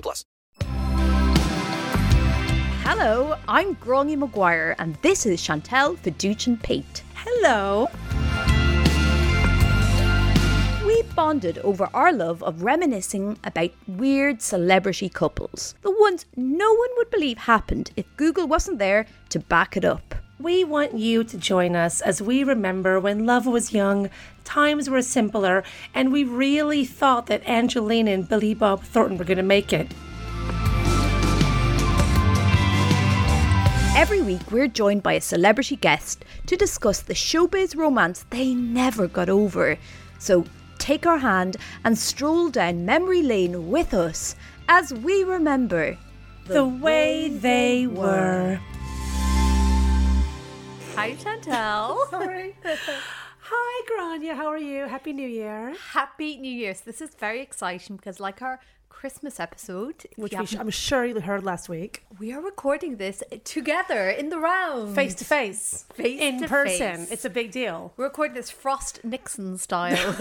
plus. Hello, I'm Grainne Maguire, and this is Chantal Fiducian Pate. Hello. We bonded over our love of reminiscing about weird celebrity couples, the ones no one would believe happened if Google wasn't there to back it up. We want you to join us as we remember when love was young, times were simpler, and we really thought that Angelina and Billy Bob Thornton were going to make it. Every week, we're joined by a celebrity guest to discuss the showbiz romance they never got over. So take our hand and stroll down memory lane with us as we remember The way they were. Hi, Chantal. Sorry. Hi, Grainne. How are you? Happy New Year. Happy New Year. So this is very exciting because, like our Christmas episode, Which sh- I'm sure you heard last week. we are recording this together in the round. Face to face. Face In to person. face. It's a big deal. We're recording this Frost Nixon style.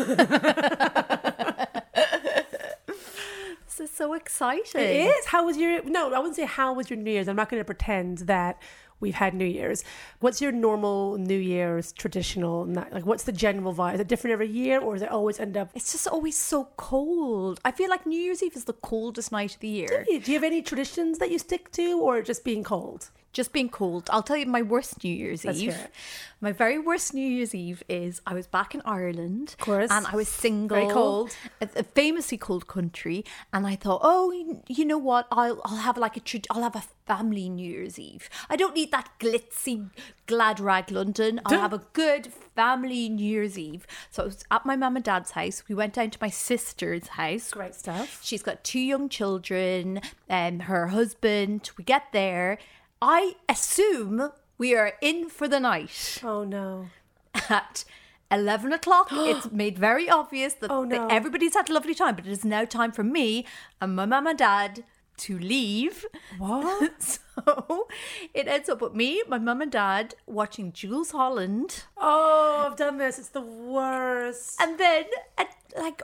this is so exciting. It is. How was your no, I wouldn't say how was your New Year's. I'm not gonna pretend that we've had New Year's. What's your normal New Year's traditional night? Like what's the general vibe? Is it different every year or does it always end up It's just always so cold. I feel like New Year's Eve is the coldest night of the year. Do you have any traditions that you stick to or just being cold? Just being cold. I'll tell you my worst New Year's Let's Eve. My very worst New Year's Eve is I was back in Ireland, of course. and I was single, Very cold. a, a famously cold country, and I thought, oh, you- you know what? I'll I'll have like a trad- I'll have a family New Year's Eve. I don't need that glitzy glad rag London. I'll Don't- have a good family New Year's Eve. So I was at my mum and dad's house. We went down to my sister's house. Great stuff. She's got two young children and her husband. We get there. I assume we are in for the night Oh no. at 11 o'clock. it's made very obvious that, Oh, that no. everybody's had a lovely time, but it is now time for me and my mum and dad to leave. What? so it ends up with me, my mum and dad watching Jools Holland. Oh, I've done this. It's the worst. And then at like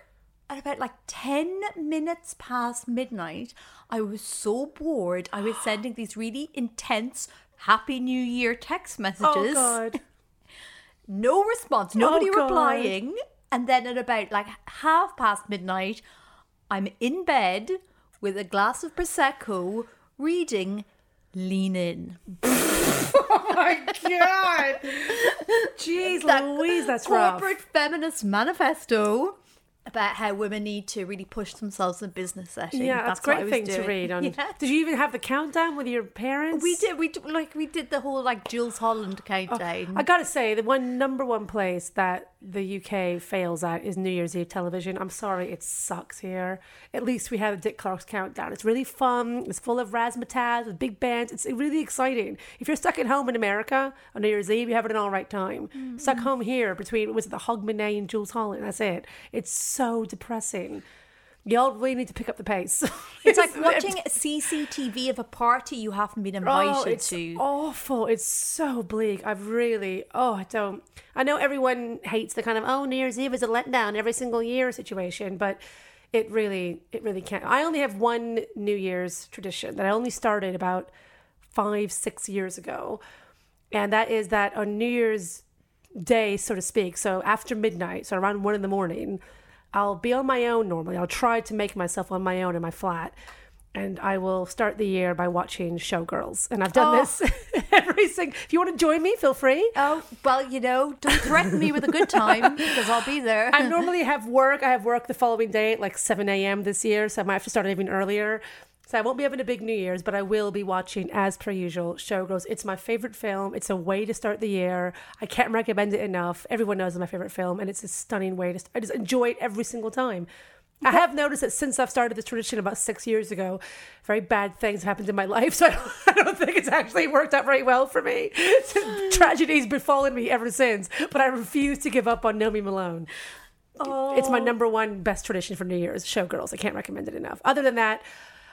at about like 10 minutes past midnight, I was so bored. I was sending these really intense Happy New Year text oh, messages. Oh god. No response, oh, nobody Oh, replying. And then at about like half past midnight, I'm in bed with a glass of Prosecco reading Lean In. Oh my god. Jeez That Louise, that's rough. corporate feminist manifesto about how women need to really push themselves in business setting. Yeah, that's, a what I great thing to read. On, Yeah. Did you even have the countdown with your parents? We did. We like we did the whole like Jools Holland oh, countdown. Oh, I gotta say, the one number one place that the UK fails at is New Year's Eve television. I'm sorry, it sucks here. At least we have a Dick Clark's countdown. It's really fun. It's full of razzmatazz with big bands. It's really exciting. If you're stuck at home in America on New Year's Eve, you have an all right time. Mm-hmm. Stuck home here between was it the Hogmanay and Jools Holland? That's it. It's so depressing. Y'all really need to pick up the pace. it's like watching CCTV of a party you haven't been oh, invited Oh, it's to. awful. It's so bleak. I've really, oh, I don't. I know everyone hates the kind of oh New Year's Eve is a letdown every single year situation, but it really, it really can't. I only have one New Year's tradition that I only started about five, six years ago, and that is that on New Year's Day, so to speak, so after midnight, so around one in the morning, I'll be on my own normally. I'll try to make myself on my own in my flat. And I will start the year by watching Showgirls. And I've done Oh. this every single. If you want to join me, feel free. Oh well, you know, don't threaten me with a good time because I'll be there. I normally have work. I have work the following day at like 7 a.m. this year, so I might have to start even earlier. So I won't be having a big New Year's, but I will be watching, as per usual, Showgirls. It's my favorite film. It's a way to start the year. I can't recommend it enough. Everyone knows it's my favorite film, and it's a stunning way to. St- I just enjoy it every single time. I have noticed that since I've started this tradition about six years ago, very bad things happened in my life. So I don't, I don't think it's actually worked out very well for me. Tragedies befallen me ever since, but I refuse to give up on Nomi Malone. Oh. It's my number one best tradition for New Year's. Showgirls. I can't recommend it enough. Other than that,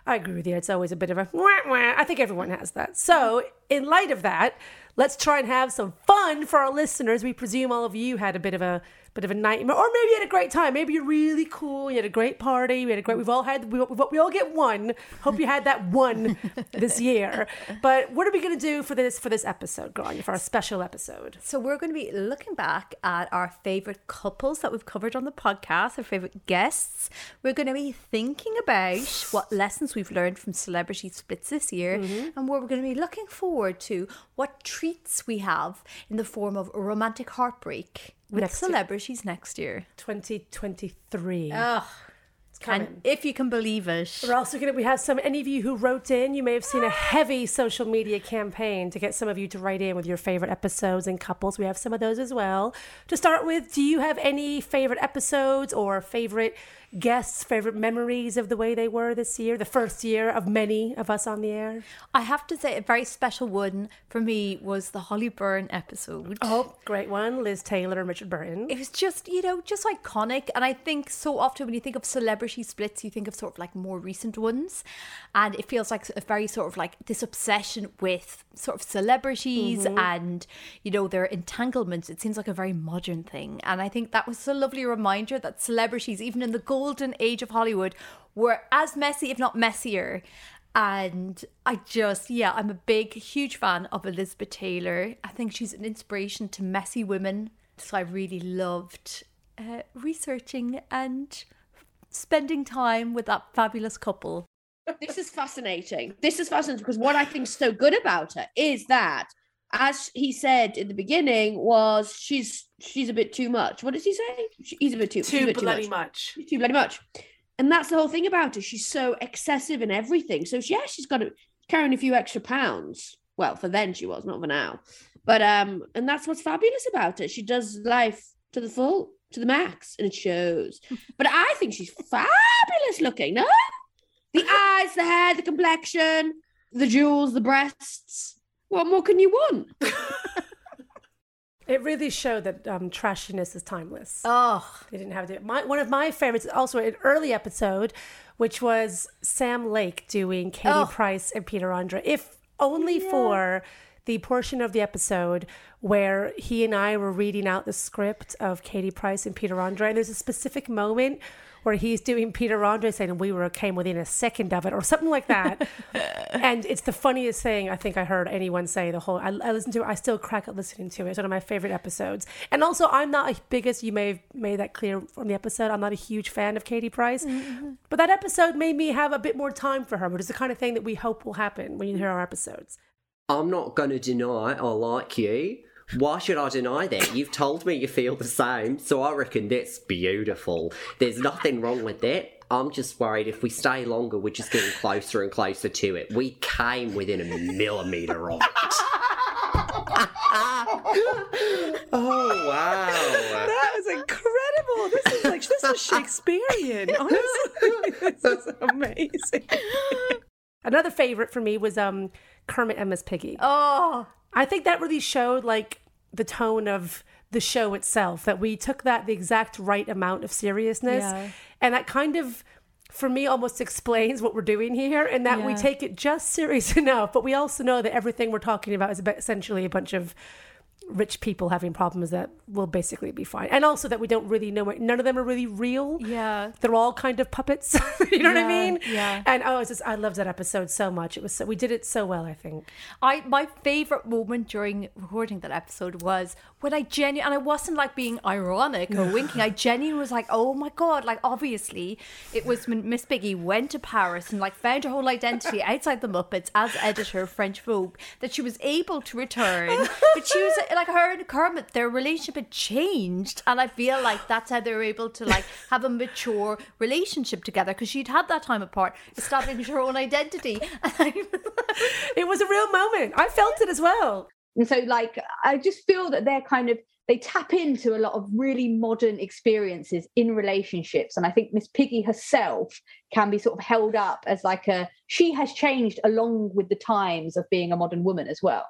I agree with you. It's always a bit of a wah, wah. I think everyone has that. So, in light of that, let's try and have some fun for our listeners. We presume all of you had a bit of a bit of a nightmare, or maybe you had a great time. Maybe you're really cool. You had a great party. We had a great. We've all had. We, we all get one. Hope you had that one this year. But what are we going to do for this for this episode, Grainne, for our special episode? So we're going to be looking back at our favorite couples that we've covered on the podcast, our favorite guests. We're going to be thinking about what lessons we've learned from celebrity splits this year, mm-hmm. and what we're going to be looking forward to what treats we have in the form of romantic heartbreak with Next year. celebrities next year. 2023. Ugh. And if you can believe it. We're also going to, we have some, any of you who wrote in, you may have seen a heavy social media campaign to get some of you to write in with your favorite episodes and couples. We have some of those as well. To start with, do you have any favorite episodes or favorite guests, favorite memories of the way they were this year, the first year of many of us on the air? I have to say, a very special one for me was the Holly Byrne episode. Oh, great one. Liz Taylor and Richard Burton. it was just you know just iconic and i think so often when you think of celebrity splits you think of sort of like more recent ones and it feels like a very sort of like this obsession with sort of celebrities mm-hmm. and you know their entanglements it seems like a very modern thing and i think that was a lovely reminder that celebrities even in the golden age of hollywood were as messy if not messier and I just, yeah, I'm a big, huge fan of Elizabeth Taylor. I think she's an inspiration to messy women. So I really loved uh, researching and spending time with that fabulous couple. this is fascinating. This is fascinating because what I think's so good about her is that, as he said in the beginning, was she's she's a bit too much. What does he say? She- He's a bit too she's a Too bit bloody too much. much. Too bloody much. And that's the whole thing about her. She's so excessive in everything. So she, yeah, she's got to carrying a few extra pounds. Well, for then she was, not for now. But um, and that's what's fabulous about her. She does life to the full, to the max, and it shows. but I think she's fabulous looking. No, the eyes, the hair, the complexion, the jewels, the breasts. What more can you want? It really showed that um, trashiness is timeless. Oh, They didn't have to. do it. My, one of my favorites, also an early episode, which was Sam Lake doing Katie Oh. Price and Peter Andre. If only for the portion of the episode where he and I were reading out the script of Katie Price and Peter Andre. And there's a specific moment where he's doing Peter Andre saying, We were came within a second of it, or something like that. and it's the funniest thing I think I heard anyone say the whole. I, I listened to it. I still crack up listening to it. It's one of my favorite episodes. And also, I'm not a biggest. You may have made that clear from the episode. I'm not a huge fan of Katie Price, mm-hmm. but that episode made me have a bit more time for her, which is the kind of thing that we hope will happen when you hear our episodes. I'm not going to deny I like you. Why should I deny that? You've told me you feel the same, so I reckon that's beautiful. There's nothing wrong with that. I'm just worried if we stay longer, we're just getting closer and closer to it. We came within a millimetre of it. oh, wow. That was incredible. This is like this is Shakespearean. Honestly, this is amazing. Another favorite for me was um Kermit and Miss Piggy. oh, I think that really showed like the tone of the show itself. That we took that the exact right amount of seriousness, Yeah. and that kind of. For me, almost explains what we're doing here, and that we take it just serious enough, but we also know that everything we're talking about is essentially a bunch of rich people having problems that will basically be fine, and also that we don't really know. what- None of them are really real. yeah. They're all kind of puppets. you know what I mean? yeah. And oh, it's just I loved that episode so much. It was so we did it so well. I think. I my favorite moment during recording that episode was when I genuinely and I wasn't like being ironic or winking. I genuinely was like, "Oh my god!" Like obviously, it was when Miss Piggy went to Paris and like found her whole identity outside the Muppets as editor of French Vogue that she was able to return. But she was like her and Kermit, their relationship had changed, and I feel like that's how they were able to like have a mature relationship together because she'd had that time apart, establishing her own identity. It was a real moment. I felt it as well. And so, like, I just feel that they're kind of they tap into a lot of really modern experiences in relationships and i think miss piggy herself can be sort of held up as like a she has changed along with the times of being a modern woman as well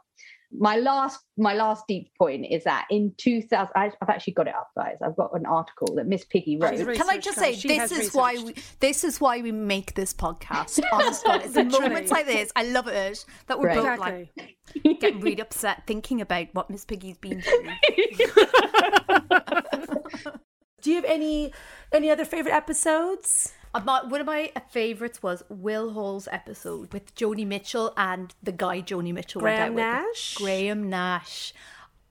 my last my last deep point is that in 2000 I, i've actually got it up guys i've got an article that miss piggy wrote Can I just say She this has is why we this is why we make this podcast. Honestly, it's the Literally. moments like this. I love it that we're Right. both Exactly. like getting really upset thinking about what Miss Piggy's been doing Do you have any any other favorite episodes? Uh, one of my favourites was Will Hall's episode with Joni Mitchell and the guy Joni Mitchell Graham went out Nash? with. Graham Nash.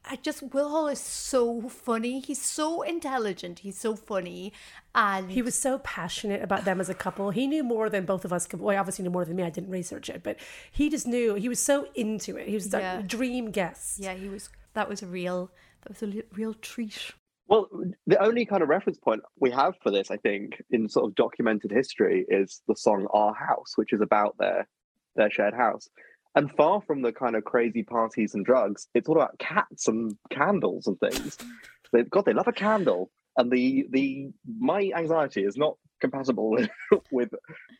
I just Will Hall is so funny. He's so intelligent. He's so funny, and He was so passionate about them as a couple. He knew more than both of us could. Well, he obviously knew more than me. I didn't research it, but he just knew. He was so into it. He was Yeah. a dream guest. yeah, he was. That was a real. That was a li- real treat. Well, the only kind of reference point we have for this, I think, in sort of documented history, is the song "Our House," which is about their their shared house. And far from the kind of crazy parties and drugs, it's all about cats and candles and things. They, God, they love a candle, and the the my anxiety is not compatible with, with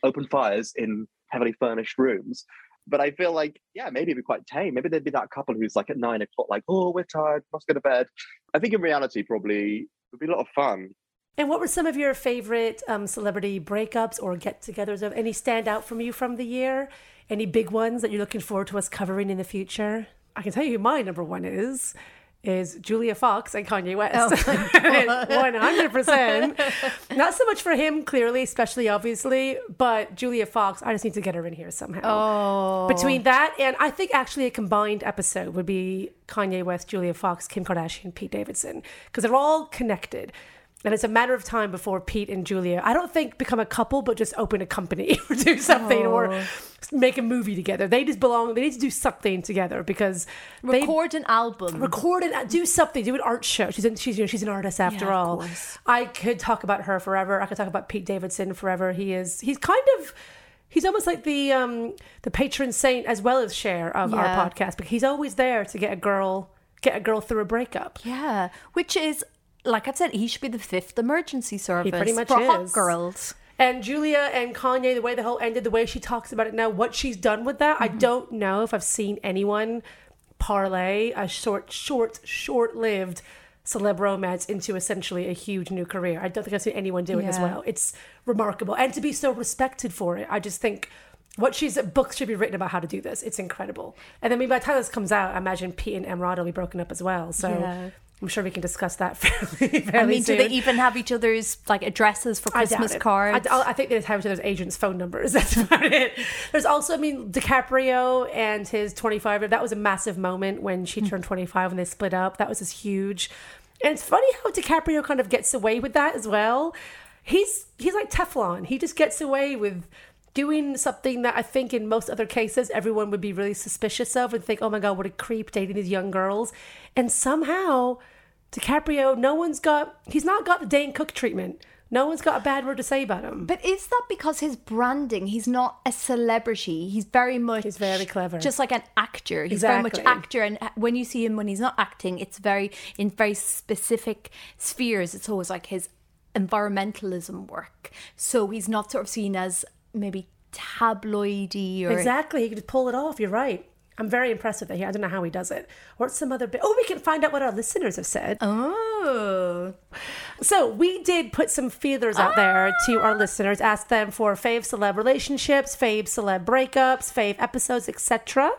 open fires in heavily furnished rooms. But I feel like, yeah, maybe it'd be quite tame. Maybe there'd be that couple who's like at nine o'clock, like, oh, we're tired, must go to bed. I think in reality, probably it would be a lot of fun. And what were some of your favorite um, celebrity breakups or get-togethers? Of any stand out from you from the year? Any big ones that you're looking forward to us covering in the future? I can tell you who my number one is. Is Julia Fox and Kanye West. Oh. One hundred percent. Not so much for him, clearly, especially obviously, but Julia Fox. I just need to get her in here somehow. Oh, Between that and I think actually a combined episode would be Kanye West, Julia Fox, Kim Kardashian, Pete Davidson, because they're all connected. And it's a matter of time before Pete and Julia, I don't think become a couple, but just open a company or do something or oh. Make a movie together. They just belong, they need to do something together because they record an album. record and do something, do an art show. She's an, she's you know she's an artist after Yeah, all. course. I could talk about her forever. I could talk about Pete Davidson forever. He is he's kind of he's almost like the um the patron saint as well as share of Yeah. our podcast because he's always there to get a girl get a girl through a breakup. Yeah, which is like I've said, he should be the fifth emergency service pretty much for hot girls. And Julia and Kanye, the way the whole ended, the way she talks about it now, what she's done with that, I mm-hmm. don't know if I've seen anyone parlay a short, short, short-lived celeb romance into essentially a huge new career. I don't think I've seen anyone do it as well. It's remarkable, and to be so respected for it, I just think. What she's books should be written about how to do this. It's incredible. And then maybe by the time this comes out, I imagine Pete and Emrata will be broken up as well. So Yeah. I'm sure we can discuss that fairly. fairly I mean, do they even have each other's like addresses for Christmas it. cards? I, I think they have each other's agents' phone numbers. That's about it. There's also, I mean, DiCaprio and his 25. That was a massive moment when she mm. turned 25 and they split up. That was just huge. And it's funny how DiCaprio kind of gets away with that as well. He's he's like Teflon. He just gets away with doing something that I think in most other cases everyone would be really suspicious of and think, oh my god, what a creep dating these young girls. And somehow DiCaprio, no one's got he's not got the Dane Cook treatment. No one's got a bad word to say about him. But is that because his branding? He's not a celebrity. He's very much. He's very clever. Just like an actor. He's very much actor, and when you see him when he's not acting, it's very in very specific spheres. It's always like his environmentalism work. So he's not sort of seen as maybe tabloidy or Exactly. He could pull it off. You're right. I'm very impressed with it. here I don't know how he does it. Or some other bit. Oh, we can find out what our listeners have said. Oh, So we did put some feelers out there to our listeners, ask them for fave celeb relationships, fave celeb breakups, fave episodes, etc.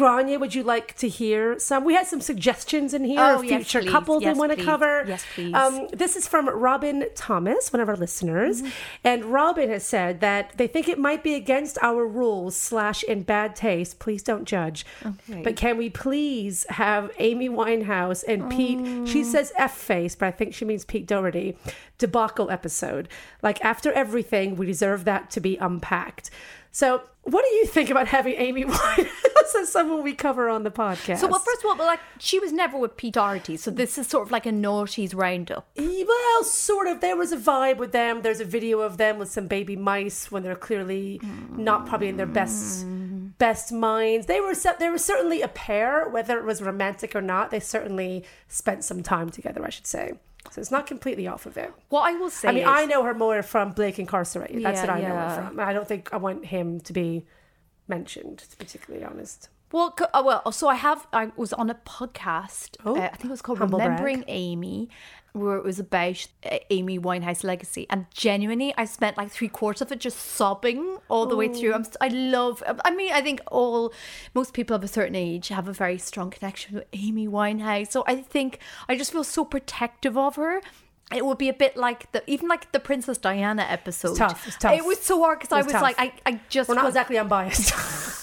Grainne, would you like to hear some? We had some suggestions in here Oh, of yes, future please. couples Yes, we want to cover. Yes, please. Um, this is from Robin Thomas, one of our listeners, Mm-hmm. and Robin has said that they think it might be against our rules slash in bad taste. Please don't judge. Okay. But can we please have Amy Winehouse and Pete? She says F face, but I think she means Pete Doherty. Debacle episode. Like after everything, we deserve that to be unpacked. So, what do you think about having Amy Winehouse as someone we cover on the podcast? so well, first of all, well, like she was never with Pete Doherty, so this is sort of like a naughties roundup. Well, sort of. There was a vibe with them. There's a video of them with some baby mice when they're clearly not probably in their best best minds. They were they were certainly a pair, whether it was romantic or not. They certainly spent some time together, I should say. So it's not completely off of it. What I will say I mean, is, I know her more from Blake Incarcerated. That's Yeah, what I know yeah. her from. I don't think I want him to be mentioned, to be particularly honest. Well, uh, well, so I have. I was on a podcast. Oh, uh, I think it was called humble brag. Remembering Amy, where it was about uh, Amy Winehouse legacy. And genuinely, I spent like three quarters of it just sobbing all the way through. I'm, I love. I mean, I think all most people of a certain age have a very strong connection with Amy Winehouse. So I think I just feel so protective of her. It would be a bit like the even like the Princess Diana episode. tough, it's tough. It was so hard because I was tough. like, I, I just We're not was- exactly unbiased.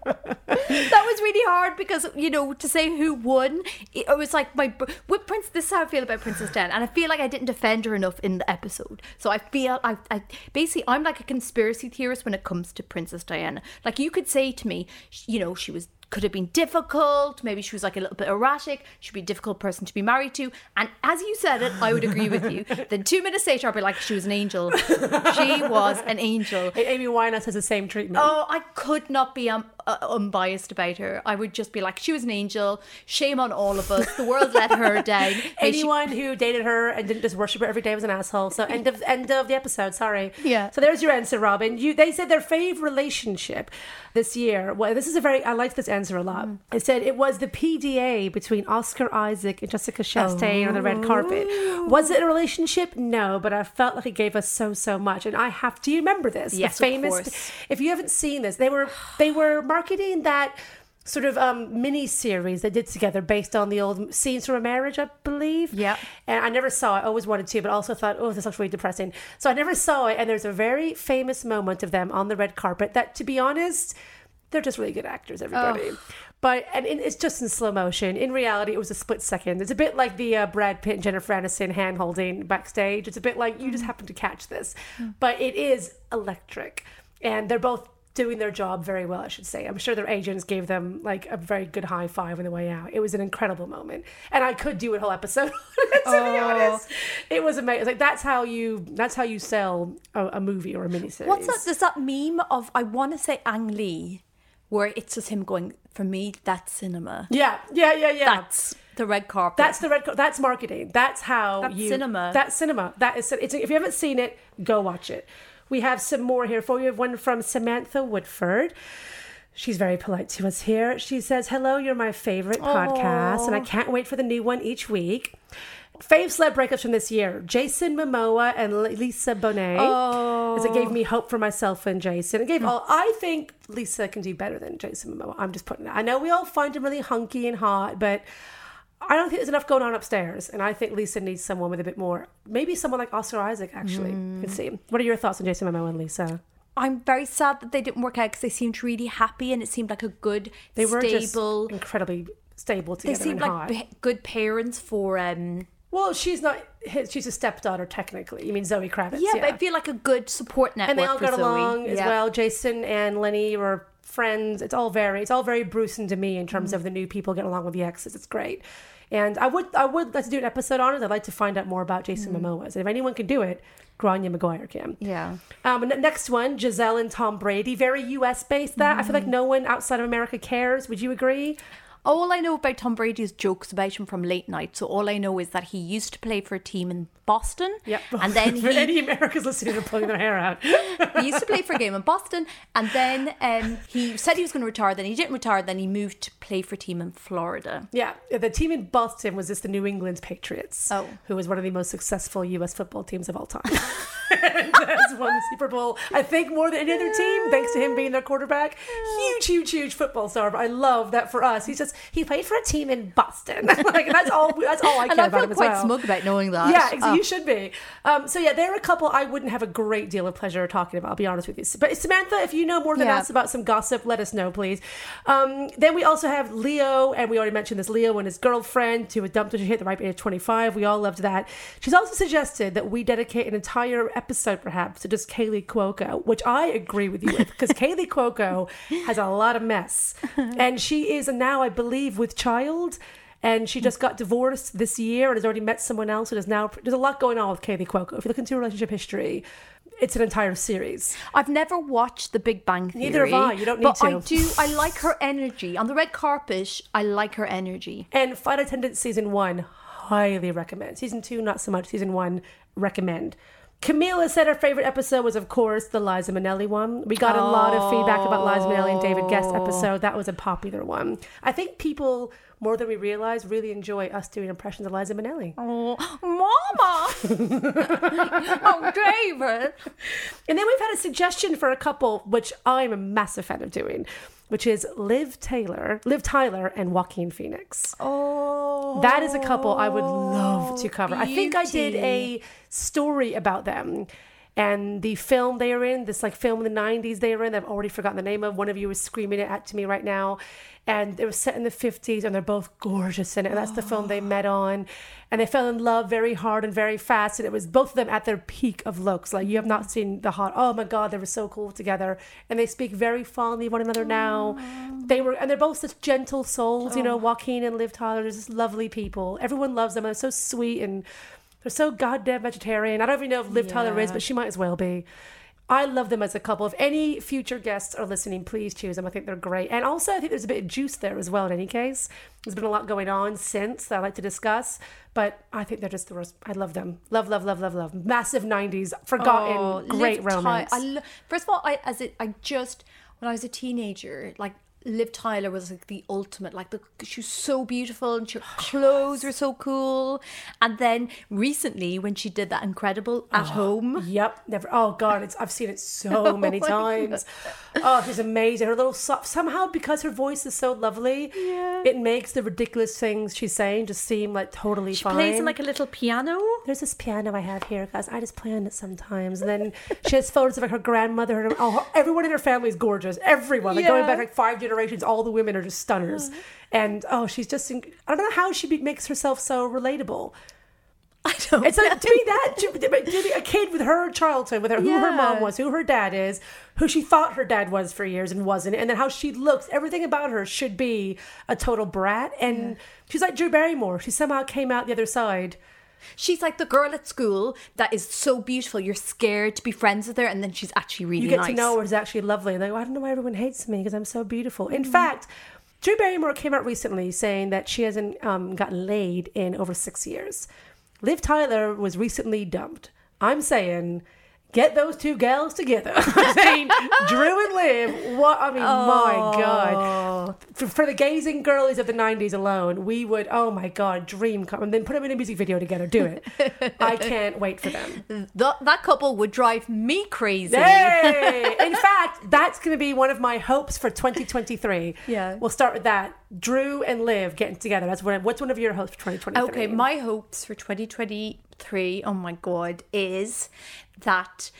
that was really hard because you know to say who won it it was like my with prince this is how i feel about princess diana and i feel like i didn't defend her enough in the episode so i feel i, I basically i'm like a conspiracy theorist when it comes to princess diana like you could say to me you know she was could have been difficult. Maybe she was like a little bit erratic. She'd be a difficult person to be married to. And as you said it i would agree with you. Then two minutes later i'd be like she was an angel. She was an angel. Amy Winehouse has the same treatment. Oh, I could not be um, unbiased about her. I would just be like, she was an angel. Shame on all of us. The world let her down. May she- Anyone who dated her and didn't just worship her every day was an asshole. So end of end of the episode. Sorry. Yeah. So there's your answer, Robin. You they said their fave relationship this year. Well, this is a very I liked this answer a lot. It said it was the PDA between Oscar Isaac and Jessica Chastain on the red carpet. Was it a relationship? No, but I felt like it gave us so so much. And I have. Do you remember this? Yes, the of famous. course. If you haven't seen this, they were they were marketing that sort of um, mini series they did together based on the old scenes from a marriage, I believe. Yeah. And I never saw it. I always wanted to, but also thought, oh, this looks really depressing. So I never saw it. And there's a very famous moment of them on the red carpet that, to be honest, they're just really good actors, everybody. But and it's just in slow motion. In reality, it was a split second. It's a bit like the uh, Brad Pitt and Jennifer Aniston hand holding backstage. It's a bit like you just happened to catch this, but it is electric, and they're both doing their job very well. I should say. I'm sure their agents gave them like a very good high five on the way out. It was an incredible moment, and I could do a whole episode. to be oh. honest, it was amazing. Like that's how you that's how you sell a, a movie or a miniseries. What's that? There's that meme of, I want to say Ang Lee, where it's just him going, for me, that's cinema. Yeah, yeah, yeah, yeah. That's the red carpet. That's the red. co- That's marketing. That's how That's you. cinema. That's cinema. That is. It's, if you haven't seen it, go watch it. We have some more here for you. We have one from Samantha Woodford. She's very polite to us here. She says, "Hello, you're my favorite podcast, and I can't wait for the new one each week." Fave celeb breakups from this year: Jason Momoa and Lisa Bonet. Oh, as it gave me hope for myself and Jason. It gave mm. all. I think Lisa can do better than Jason Momoa. I'm just putting it. I know we all find him really hunky and hot, but I don't think there's enough going on upstairs, and I think Lisa needs someone with a bit more. Maybe someone like Oscar Isaac. Actually, let's see. What are your thoughts on Jason Momoa and Lisa? I'm very sad that they didn't work out because they seemed really happy and it seemed like a good, They were stable. just incredibly stable they seemed like b- good parents for. um well, she's not. She's a stepdaughter technically. You mean Zoe Kravitz? Yeah, but I feel like a good support network. and they all got Zoe. along as well. Jason and Lenny were friends. It's all very, it's all very Bruce and Demi in terms mm-hmm. of the new people getting along with the exes. It's great. And I would, I would like to do an episode on it. I'd like to find out more about Jason mm-hmm. Momoa. And if anyone can do it, Grainne Maguire can. Yeah. Um, next one, Gisele and Tom Brady, very U.S. based. That I feel like mm. no one outside of America cares. Would you agree? All I know about Tom Brady is jokes about him from late night. So all I know is that he used to play for a team in Boston. Yep. And then he, any Americans listening are pulling their hair out. he used to play for a game in Boston. And then um, he said he was going to retire. Then he didn't retire. Then he moved to play for a team in Florida. Yeah, the team in Boston was just the New England Patriots, Oh. who was one of the most successful U.S. football teams of all time. has won the Super Bowl, I think, more than any other team, thanks to him being their quarterback. Huge, huge, huge football star. But I love that for us. He's just he played for a team in Boston. like that's all. That's all I care And I about feel quite well. smug about knowing that. Yeah, ex- Oh. you should be. Um, so yeah, there are a couple I wouldn't have a great deal of pleasure talking about. I'll be honest with you. But Samantha, if you know more than Yeah. us about some gossip, let us know, please. Um, then we also have Leo, and we already mentioned this Leo and his girlfriend who had dumped her to hit the ripe age of 25. We all loved that. She's also suggested that we dedicate an entire episode, perhaps, to just Kaley Cuoco, which I agree with you with, because Kaley Cuoco has a lot of mess, and she is now, I believe, with child. And she just got divorced this year and has already met someone else and is now. There's a lot going on with Kaley Cuoco. If you look into her relationship history, it's an entire series. I've never watched The Big Bang Theory. Neither have I. You don't need but to. I do. I like her energy on the red carpet. I like her energy. And Flight Attendant season one, highly recommend. Season two, not so much. Season one, recommend. Camila said her favorite episode was, of course, the Liza Minnelli one. We got a lot of feedback about Liza Minnelli and David Gest oh. episode. That was a popular one. I think people, more than we realize, really enjoy us doing impressions of Liza Minnelli. Oh, Mama! oh, David! And then we've had a suggestion for a couple, which I'm a massive fan of doing, which is Liv Taylor, Liv Tyler, and Joaquin Phoenix. Oh, That is a couple I would love to cover. I think I did a story about them. And the film they are in, this like film in the 90s they are in, I've already forgotten the name of. One of you is screaming it at to me right now. And it was set in the 50s and they're both gorgeous in it. And that's the film they met on. And they fell in love very hard and very fast. And it was both of them at their peak of looks. Like you have not seen the hot, oh my God, they were so cool together. And they speak very fondly of one another now. They were, and they're both such gentle souls, you know, oh. Joaquin and Liv Tyler, they're just lovely people. Everyone loves them. They're so sweet and they're so goddamn vegetarian. I don't even know if Liv Tyler is, but she might as well be. I love them as a couple. If any future guests are listening, please choose them. I think they're great. And also, I think there's a bit of juice there as well, in any case. There's been a lot going on since that I like to discuss, but I think they're just the most. I love them. Love, love, love, love, love. Massive 90s, forgotten, Oh, great Ty- romance. I lo- First of all, I as it, I just when I was a teenager, like Liv Tyler was like the ultimate. Like the she was so beautiful and her clothes were so cool. And then recently, when she did that incredible at ah, home, Yep, never. Oh god, it's I've seen it so oh many my times. Oh, she's amazing. Her little soft, somehow because her voice is so lovely, yeah. it makes the ridiculous things she's saying just seem like totally she fine. plays on like a little piano. There's this piano I have here, guys. I just play on it sometimes. And then she has photos of like her grandmother. And oh, everyone in her family is gorgeous. Everyone, like going back like five generations, all the women are just stunners. Mm-hmm. And oh, she's just, I don't know how she be, makes herself so relatable. I don't. It's like to be that to, to be a kid with her childhood, with her, who her mom was, who her dad is, who she thought her dad was for years and wasn't, and then how she looks. Everything about her should be a total brat, and she's like Drew Barrymore. She somehow came out the other side. She's like the girl at school that is so beautiful. You're scared to be friends with her, and then she's actually really You get nice. to know her is actually lovely. Like, I don't know why everyone hates me because I'm so beautiful. In Mm-hmm. fact, Drew Barrymore came out recently saying that she hasn't um, gotten laid in over six years. Liv Tyler was recently dumped. I'm saying, get those two gals together. I'm saying, Drew and Liv. What I mean, my oh. God. For, for the gazing girlies of the '90s alone, we would. Oh my God, dream come and then put them in a music video together. Do it. I can't wait for them. Th- that couple would drive me crazy. Hey! In fact, that's going to be one of my hopes for 2023. Yeah. We'll start with that. Drew and Liv getting together. That's one. What's one of your hopes for 2023? Okay, my hopes for 2023, oh my god, is that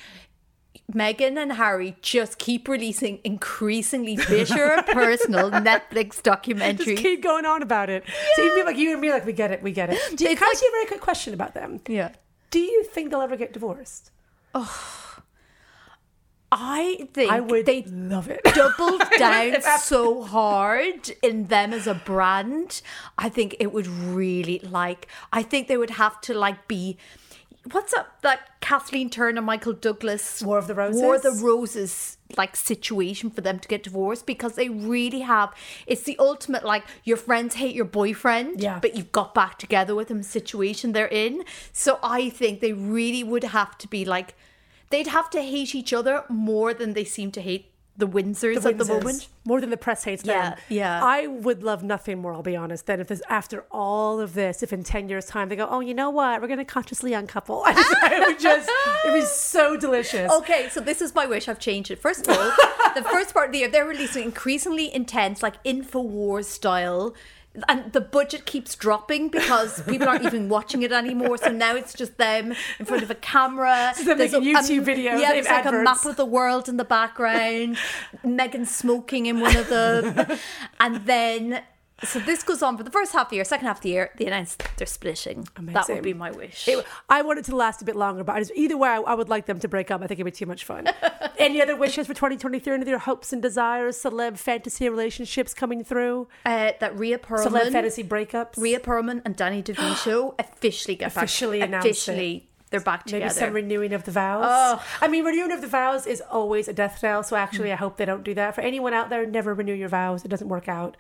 Meghan and Harry just keep releasing increasingly bitter personal Netflix documentaries. Just keep going on about it. So even people like you and me, like we get it, we get it. Do you, It's can I ask you a very quick question about them? yeah. Do you think they'll ever get divorced? Oh. I think I would they love it. doubled down so hard in them as a brand. I think it would really like. I think they would have to like be. What's up that Kathleen Turner, Michael Douglas War of the Roses? War of the Roses like situation for them to get divorced because they really have. It's the ultimate like your friends hate your boyfriend, Yeah. but you've got back together with them situation they're in. So I think they really would have to be like. They'd have to hate each other more than they seem to hate the Windsors, at the moment. More than the press hates Yeah, them. yeah. I would love nothing more, I'll be honest, than if this, after all of this, if in 10 years' time they go, oh, you know what? We're going to consciously uncouple. I just, would just, it would be so delicious. Okay, so this is my wish. I've changed it. First of all, the first part of the year, they're releasing increasingly intense, like InfoWars style. And the budget keeps dropping because people aren't even watching it anymore. So now it's just them in front of a camera. So they're There's making a- YouTube um, videos, Yeah, there's like a map of the world in the background. Meghan smoking in one of them. And then, so this goes on for the first half of the year. Second half of the year, they announce they're splitting. That would be my wish. It- I want it to last a bit longer, but I just, either way, I, I would like them to break up. I think it'd be too much fun. Any other wishes for 2023? Any other hopes and desires? Celeb fantasy relationships coming through? uh, that Rhea Perlman. Celeb fantasy breakups? Rhea Perlman and Danny DeVito officially get Officially back, it. officially they're back together. Maybe some renewing of the vows. Oh. I mean, renewing of the vows is always a death knell. So actually, I hope they don't do that. For anyone out there, never renew your vows. It doesn't work out.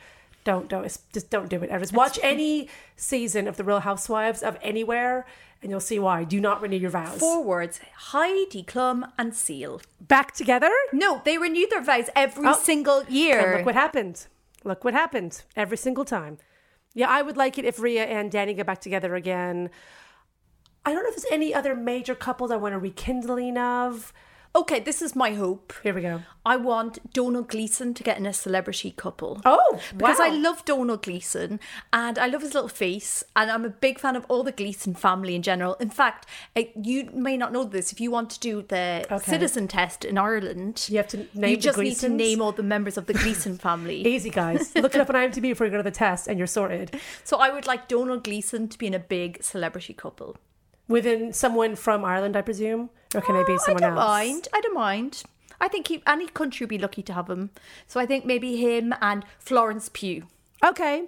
Don't don't just don't do it. ever. Just watch any season of the Real Housewives of anywhere, and you'll see why. Do not renew your vows. Four words: Heidi Klum and Seal. Back together. No, they renew their vows every Oh. single And year. look what happened. Look what happened every single time. Yeah, I would like it if Rhea and Danny get back together again. I don't know if there's any other major couples I want a rekindling of. Okay, this is my hope. Here we go. I want Domhnall Gleeson to get in a celebrity couple. Oh, because wow. I love Domhnall Gleeson and I love his little face, and I'm a big fan of all the Gleeson family in general. In fact, eh, you may not know this if you want to do the Okay. citizen test in Ireland. You have to name You just need to name all the members of the Gleeson family. Easy, guys. Look it up on IMDb before you go to the test, and you're sorted. So I would like Domhnall Gleeson to be in a big celebrity couple. Within someone from Ireland, I presume, or can they be Oh, someone I don't else? mind. I don't mind. I think he, any country would be lucky to have him. So I think maybe him and Florence Pugh. Okay.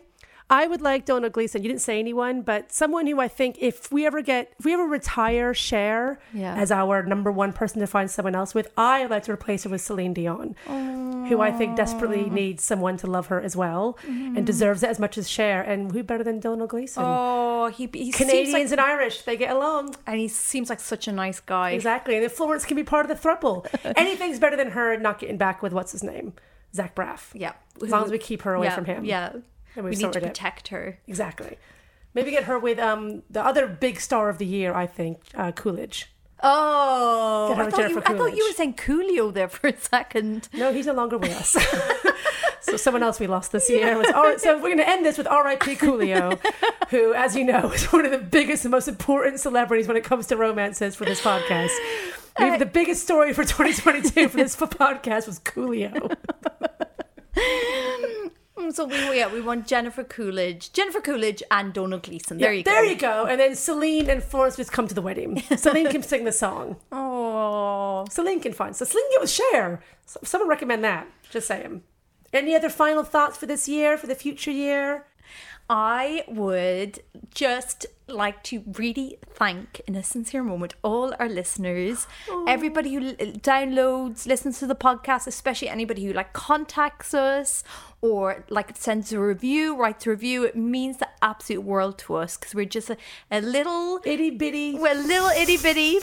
I would like Domhnall Gleeson. You didn't say anyone, but someone who I think if we ever get, if we ever retire Cher Yeah. as our number one person to find someone else with, I would like to replace her with Celine Dion, who I think desperately needs someone to love her as well and mm-hmm. deserves it as much as Cher. And who better than Domhnall Gleeson? Oh, he, he Canadians like, and Irish, they get along. and he seems like such a nice guy. Exactly. And Florence can be part of the thruple, anything's better than her not getting back with what's his name? Zach Braff. Yeah. As long as we keep her away yeah, from him. Yeah. Then We need to sorted it. protect her. Exactly. Maybe get her with um the other big star of the year, I think, uh, Coolidge. Oh, I thought, you, I thought you were saying Coolio there for a second. No, he's no longer with us. so someone else we lost this year was all right. So we're going to end this with R.I.P. Coolio, who, as you know, is one of the biggest and most important celebrities when it comes to romances for this podcast. Maybe the biggest story for 2022 for this podcast was Coolio. So we yeah we want Jennifer Coolidge, Jennifer Coolidge, and Domhnall Gleeson. There Yeah, you go. There you go. And then Celine and Florence just come to the wedding. Celine can sing the song. Oh, Celine can find. So Celine get with Cher. Someone recommend that. Just saying. Any other final thoughts for this year, for the future year? I would just like to really thank, in a sincere moment, all our listeners, everybody who downloads, listens to the podcast, especially anybody who like contacts us or like sends a review, writes a review. It means the absolute world to us because we're just a, a little Itty bitty. we're a little itty bitty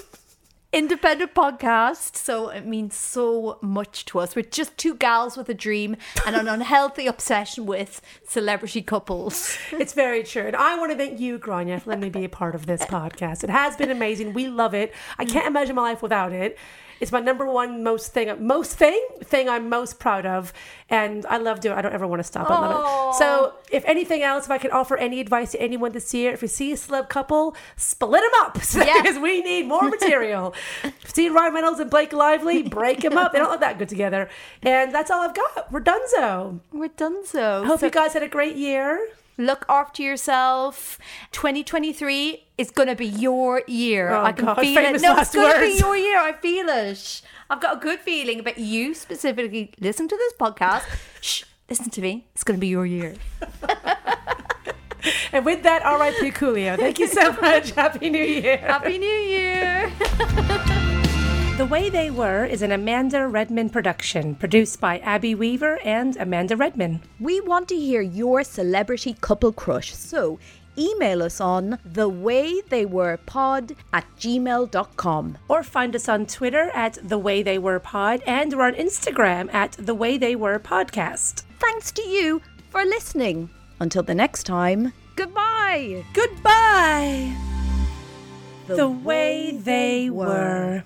independent podcast. So it means so much to us. We're just two gals with a dream and an unhealthy obsession with celebrity couples. It's very true. And I want to thank you, Grainne, for letting me be a part of this podcast. It has been amazing. We love it. I can't imagine my life without it. It's my number one most thing, most thing, thing I'm most proud of. And I love doing it. I don't ever want to stop. I love it. So, if anything else, if I can offer any advice to anyone this year, if you see a celeb couple, split them up because we need more material. see Ryan Reynolds and Blake Lively, break them up. They don't look that good together. And that's all I've got. We're done so. We're done so. Hope So you guys had a great year. Look after yourself. 2023 is going to be your year. Oh, I can God, feel it. No, it's going to be your year. I feel it. I've got a good feeling about you specifically. Listen to this podcast. Shh, listen to me. It's going to be your year. And with that, R.I.P. Coolio. Thank you so much. Happy New Year. Happy New Year. The Way They Were is an Amanda Redman production, produced by Abby Weaver and Amanda Redman. We want to hear your celebrity couple crush, so email us on thewaytheywerepod at gmail.com. Or find us on Twitter at The Way They Were Pod and we're on Instagram at The Way They Were Podcast. Thanks to you for listening. Until the next time, goodbye. Goodbye. The Way They Were.